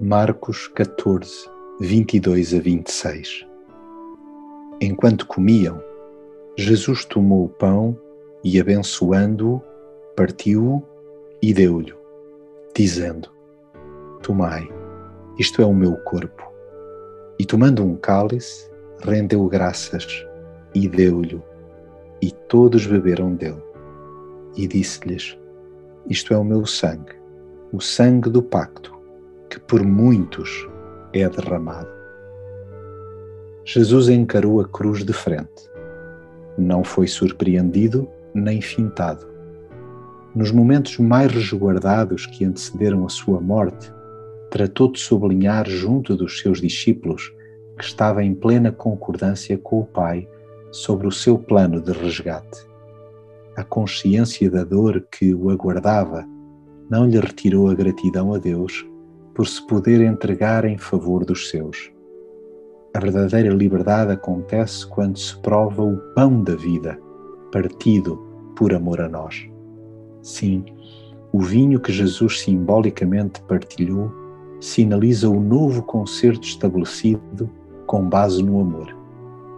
Marcos 14, 22 a 26 Enquanto comiam, Jesus tomou o pão e, abençoando-o, partiu-o e deu-lhe, dizendo: Tomai, isto é o meu corpo. E tomando um cálice, rendeu graças e deu-lhe, e todos beberam dele. E disse-lhes: Isto é o meu sangue, o sangue do pacto que por muitos é derramado. Jesus encarou a cruz de frente. Não foi surpreendido nem fintado. Nos momentos mais resguardados que antecederam a sua morte, tratou de sublinhar junto dos seus discípulos que estava em plena concordância com o Pai sobre o seu plano de resgate. A consciência da dor que o aguardava não lhe retirou a gratidão a Deus por se poder entregar em favor dos seus. A verdadeira liberdade acontece quando se prova o pão da vida, partido por amor a nós. Sim, o vinho que Jesus simbolicamente partilhou sinaliza o novo concerto estabelecido com base no amor,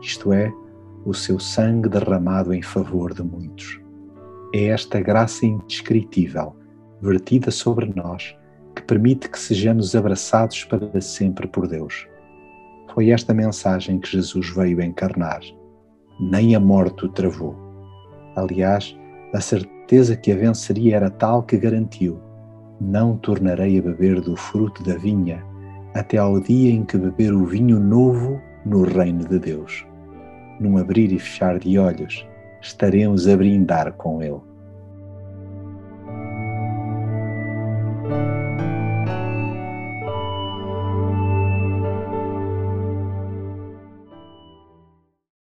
isto é, o seu sangue derramado em favor de muitos. É esta graça indescritível, vertida sobre nós, que permite que sejamos abraçados para sempre por Deus. Foi esta mensagem que Jesus veio encarnar. Nem a morte o travou. Aliás, a certeza que a venceria era tal que garantiu: Não tornarei a beber do fruto da vinha, até ao dia em que beber o vinho novo no reino de Deus. Num abrir e fechar de olhos, estaremos a brindar com Ele.